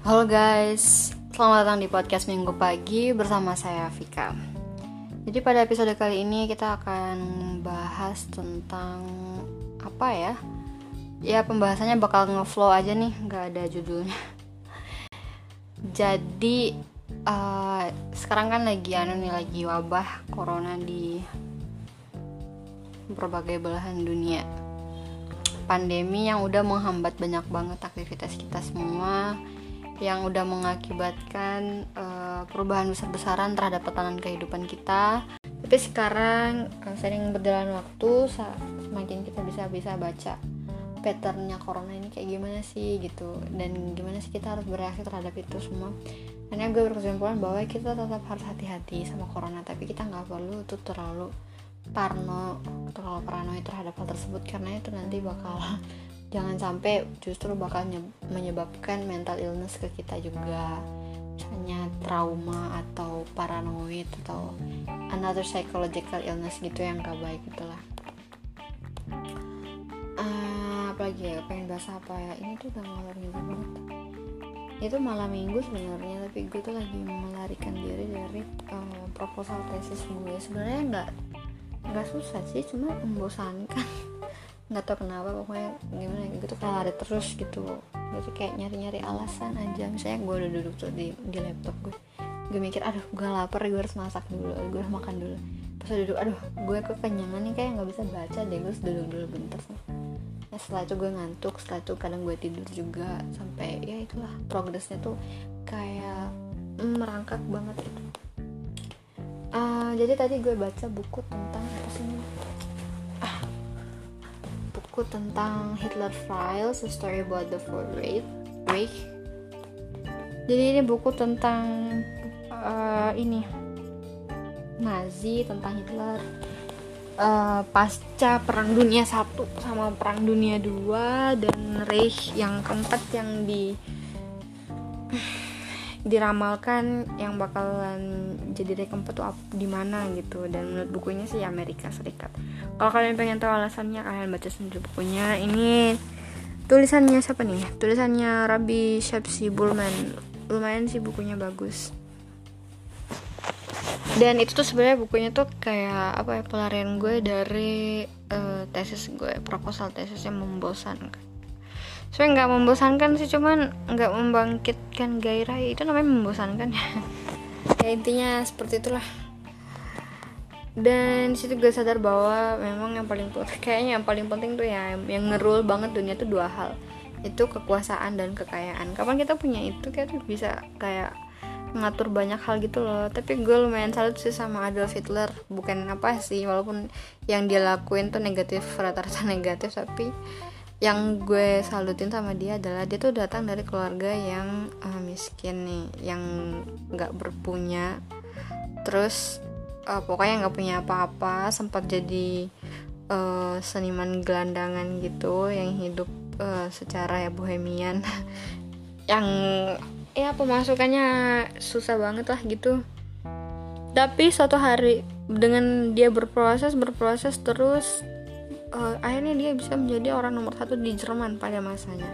Halo guys, selamat datang di podcast Minggu Pagi bersama saya Vika. Jadi pada episode kali ini kita akan bahas tentang apa ya? Ya pembahasannya bakal ngeflow aja nih, nggak ada judulnya. Jadi uh, sekarang kan lagi anu nih lagi wabah corona di berbagai belahan dunia. Pandemi yang udah menghambat banyak banget aktivitas kita semua yang udah mengakibatkan uh, perubahan besar-besaran terhadap tatanan kehidupan kita. Tapi sekarang uh, sering berjalan waktu, semakin kita bisa bisa baca patternnya corona ini kayak gimana sih gitu dan gimana sih kita harus bereaksi terhadap itu semua. Karena gue berkesimpulan bahwa kita tetap harus hati-hati sama corona, tapi kita nggak perlu tuh terlalu parno terlalu paranoid terhadap hal tersebut karena itu nanti bakal jangan sampai justru bakal menyebabkan mental illness ke kita juga. Misalnya trauma atau paranoid atau another psychological illness gitu yang gak baik itulah uh, apalagi ya pengen bahas apa ya? Ini tuh udah ngalor minggu banget. Itu malam minggu sebenarnya tapi gue tuh lagi melarikan diri dari uh, proposal tesis gue. Sebenarnya nggak nggak susah sih cuma membosankan nggak tau kenapa pokoknya gimana gitu tuh kayak lari terus gitu. Gitu kayak nyari-nyari alasan aja. Misalnya gue udah duduk tuh di, di laptop gue gue mikir aduh gue lapar gue harus masak dulu gue harus makan dulu. Pas duduk aduh gue kekenyangan nih kayak nggak bisa baca deh gue harus duduk dulu bentar. Nah, setelah itu gue ngantuk setelah itu kadang gue tidur juga sampai ya itulah progresnya tuh kayak merangkak banget gitu. Uh, jadi tadi gue baca buku tentang apa sih buku tentang Hitler Files, A Story About the Fourth Reich. Jadi ini buku tentang uh, ini Nazi tentang Hitler uh, pasca Perang Dunia satu sama Perang Dunia 2 dan Reich yang keempat yang di diramalkan yang bakalan jadi Reich keempat tuh di mana gitu. Dan menurut bukunya sih Amerika Serikat. Kalau kalian pengen tahu alasannya kalian baca sendiri bukunya. Ini tulisannya siapa nih? Tulisannya Rabi Shapsi Bulman. Lumayan sih bukunya bagus. Dan itu tuh sebenarnya bukunya tuh kayak apa ya pelarian gue dari uh, tesis gue proposal tesis yang membosankan sebenarnya nggak membosankan sih cuman nggak membangkitkan gairah. Itu namanya membosankan. Ya intinya seperti itulah. Dan situ gue sadar bahwa memang yang paling penting kayaknya yang paling penting tuh ya yang ngerul banget dunia tuh dua hal. Itu kekuasaan dan kekayaan. Kapan kita punya itu kayak tuh bisa kayak mengatur banyak hal gitu loh. Tapi gue lumayan salut sih sama Adolf Hitler. Bukan apa sih walaupun yang dia lakuin tuh negatif rata-rata negatif tapi yang gue salutin sama dia adalah dia tuh datang dari keluarga yang uh, miskin nih yang nggak berpunya. Terus uh, pokoknya nggak punya apa-apa sempat jadi uh, seniman gelandangan gitu yang hidup uh, secara ya bohemian. Yang ya pemasukannya susah banget lah gitu. Tapi suatu hari dengan dia berproses berproses terus uh, akhirnya dia bisa menjadi orang nomor satu di Jerman pada masanya.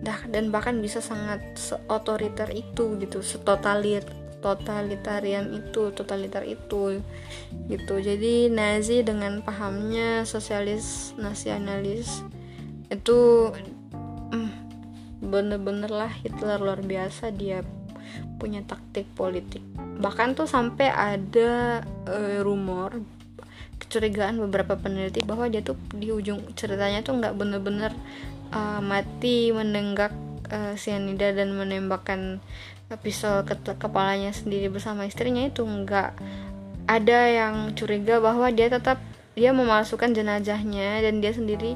Dah dan bahkan bisa sangat otoriter itu gitu setotalit totalitarian itu totalitar itu gitu. Jadi Nazi dengan pahamnya sosialis nasionalis itu mm, bener-bener lah Hitler luar biasa dia punya taktik politik. Bahkan tuh sampai ada uh, rumor kecurigaan beberapa peneliti bahwa dia tuh di ujung ceritanya tuh nggak bener-bener uh, mati menenggak uh, sianida dan menembakkan pisau ke kepalanya sendiri bersama istrinya itu nggak ada yang curiga bahwa dia tetap dia memasukkan jenazahnya dan dia sendiri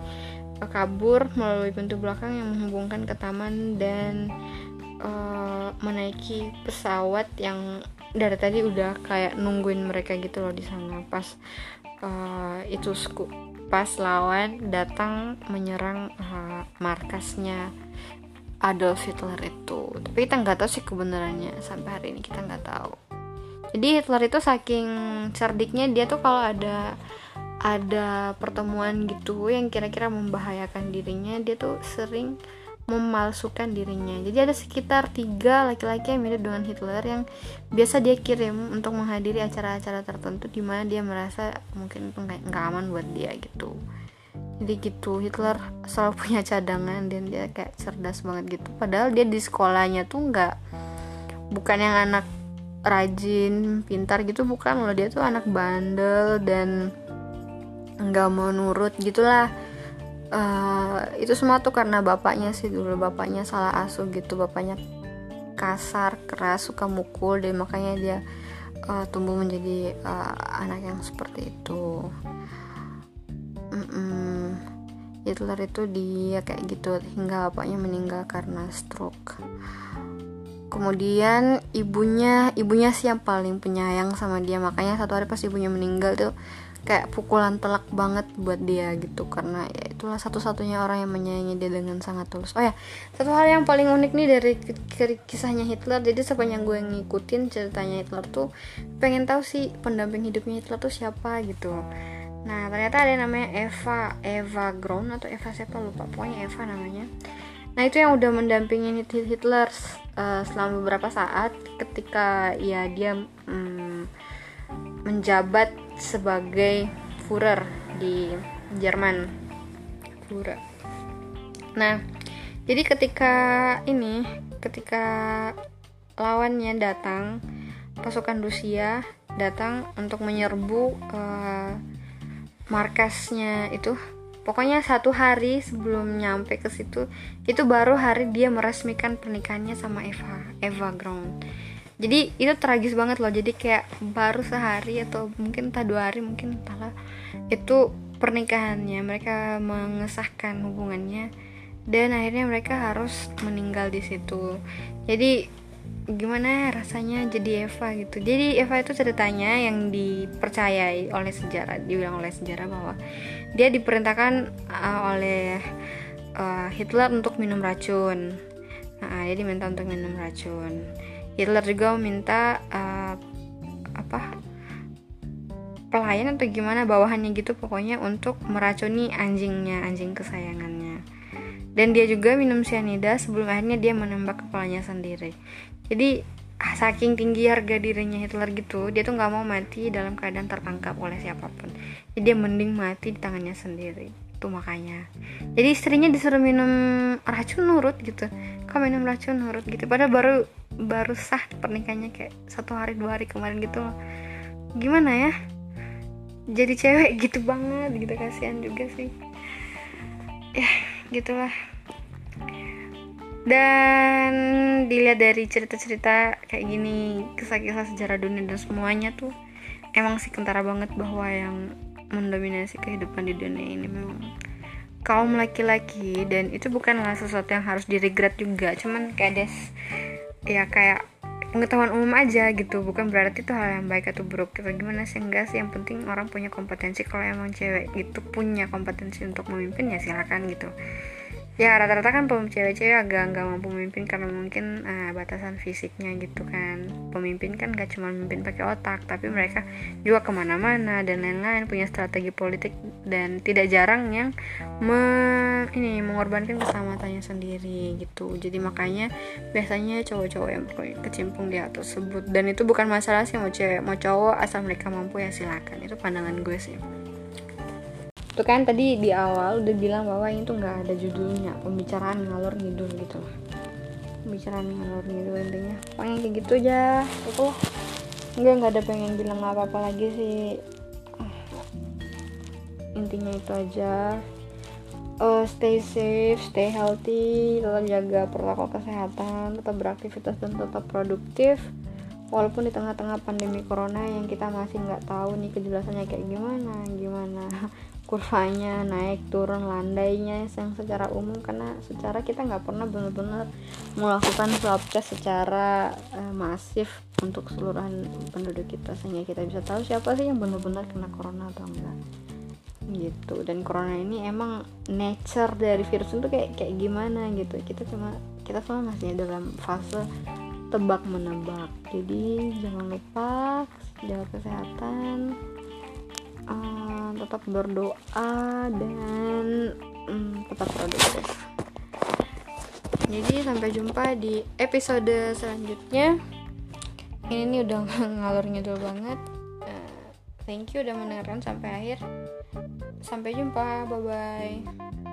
uh, kabur melalui pintu belakang yang menghubungkan ke taman dan uh, menaiki pesawat yang dari tadi udah kayak nungguin mereka gitu loh di sana. Pas uh, itu pas lawan datang menyerang uh, markasnya Adolf Hitler itu. Tapi kita nggak tahu sih kebenarannya. Sampai hari ini kita nggak tahu. Jadi Hitler itu saking cerdiknya dia tuh kalau ada ada pertemuan gitu yang kira-kira membahayakan dirinya dia tuh sering memalsukan dirinya. Jadi ada sekitar tiga laki-laki yang mirip dengan Hitler yang biasa dia kirim untuk menghadiri acara-acara tertentu di mana dia merasa mungkin itu nggak aman buat dia gitu. Jadi gitu Hitler selalu punya cadangan dan dia kayak cerdas banget gitu. Padahal dia di sekolahnya tuh nggak bukan yang anak rajin, pintar gitu bukan loh dia tuh anak bandel dan nggak mau nurut gitulah uh, itu semua tuh karena bapaknya sih dulu bapaknya salah asuh gitu bapaknya kasar keras suka mukul dan makanya dia uh, tumbuh menjadi uh, anak yang seperti itu. Mm -mm. Hitler itu dia kayak gitu hingga bapaknya meninggal karena stroke. Kemudian ibunya ibunya sih yang paling penyayang sama dia. Makanya satu hari pas ibunya meninggal tuh kayak pukulan telak banget buat dia gitu. Karena ya itulah satu-satunya orang yang menyayangi dia dengan sangat tulus. Oh ya satu hal yang paling unik nih dari kisahnya Hitler. Jadi sepanjang gue ngikutin ceritanya Hitler tuh pengen tahu sih pendamping hidupnya Hitler tuh siapa gitu. Nah ternyata ada yang namanya Eva Eva Ground atau Eva siapa lupa. Pokoknya Eva namanya. Nah itu yang udah mendampingi Hitler uh, selama beberapa saat ketika ya dia um, menjabat sebagai Führer di Jerman. Führer. Nah jadi ketika ini ketika lawannya datang pasukan Rusia datang untuk menyerbu uh, markasnya itu pokoknya satu hari sebelum nyampe ke situ itu baru hari dia meresmikan pernikahannya sama Eva Eva Ground jadi itu tragis banget loh. Jadi kayak baru sehari atau mungkin entah dua hari mungkin entahlah itu pernikahannya mereka mengesahkan hubungannya. Dan akhirnya mereka harus meninggal di situ. Jadi gimana rasanya jadi Eva gitu. Jadi Eva itu ceritanya yang dipercayai oleh sejarah dibilang oleh sejarah bahwa dia diperintahkan uh, oleh uh, Hitler untuk minum racun. Nah, dia diminta untuk minum racun Hitler juga meminta uh, apa pelayan atau gimana bawahannya gitu pokoknya untuk meracuni anjingnya anjing kesayangannya. Dan dia juga minum cyanida sebelum akhirnya dia menembak kepalanya sendiri. Jadi saking tinggi harga dirinya Hitler gitu dia tuh nggak mau mati dalam keadaan tertangkap oleh siapa pun. Jadi dia mending mati di tangannya sendiri. Itu makanya. Jadi istrinya disuruh minum racun nurut gitu. Kau minum racun nurut gitu? Padahal baru baru sah pernikahannya kayak satu hari dua hari kemarin gitu loh. Gimana ya? Jadi cewek gitu banget gitu kasihan juga sih. Ya gitulah. Dan dilihat dari cerita-cerita kayak gini kisah-kisah sejarah dunia dan semuanya tuh emang sih kentara banget bahwa yang mendominasi kehidupan di dunia ini memang kaum laki-laki. Dan itu bukanlah sesuatu yang harus diregret juga cuman kayak des ya kayak pengetahuan umum aja gitu. Bukan berarti itu hal yang baik atau buruk atau gimana sih enggak sih. Yang penting orang punya kompetensi. Kalau emang cewek gitu punya kompetensi untuk memimpin ya silakan gitu ya rata-rata kan cewek-cewek agak nggak mampu memimpin karena mungkin uh, batasan fisiknya gitu kan. Pemimpin kan gak cuma memimpin pakai otak tapi mereka juga ke mana-mana dan lain-lain punya strategi politik dan tidak jarang yang me ini mengorbankan keselamatannya sendiri gitu. Jadi makanya biasanya cowok-cowok yang kecimpung di hal tersebut. Dan itu bukan masalah sih mau cewek mau cowok asal mereka mampu ya silakan. Itu pandangan gue sih itu kan tadi di awal udah bilang bahwa ini tuh nggak ada judulnya pembicaraan ngalor ngidul gitu lah. Pembicaraan ngalor ngidul intinya. Pokoknya kayak gitu aja. Itu enggak nggak ada pengen bilang apa apa lagi sih. Intinya itu aja. Uh, stay safe stay healthy tetap jaga protokol kesehatan tetap beraktivitas dan tetap produktif. Walaupun di tengah-tengah pandemi corona yang kita masih nggak tahu nih kejelasannya kayak gimana gimana kurvanya naik turun landainya yang secara umum. Karena secara kita nggak pernah benar-benar melakukan swab test secara uh, masif untuk seluruhan penduduk kita sehingga kita bisa tahu siapa sih yang benar-benar kena corona atau enggak. Gitu. Dan corona ini emang nature dari virus itu kayak kayak gimana gitu. Kita cuma kita semua masih dalam fase tebak menebak jadi jangan lupa jaga kesehatan uh, tetap berdoa dan um, tetap produktif. Jadi sampai jumpa di episode selanjutnya. Ini nih udah ngalur ngidul banget. Uh, thank you udah mendengarkan sampai akhir. Sampai jumpa bye bye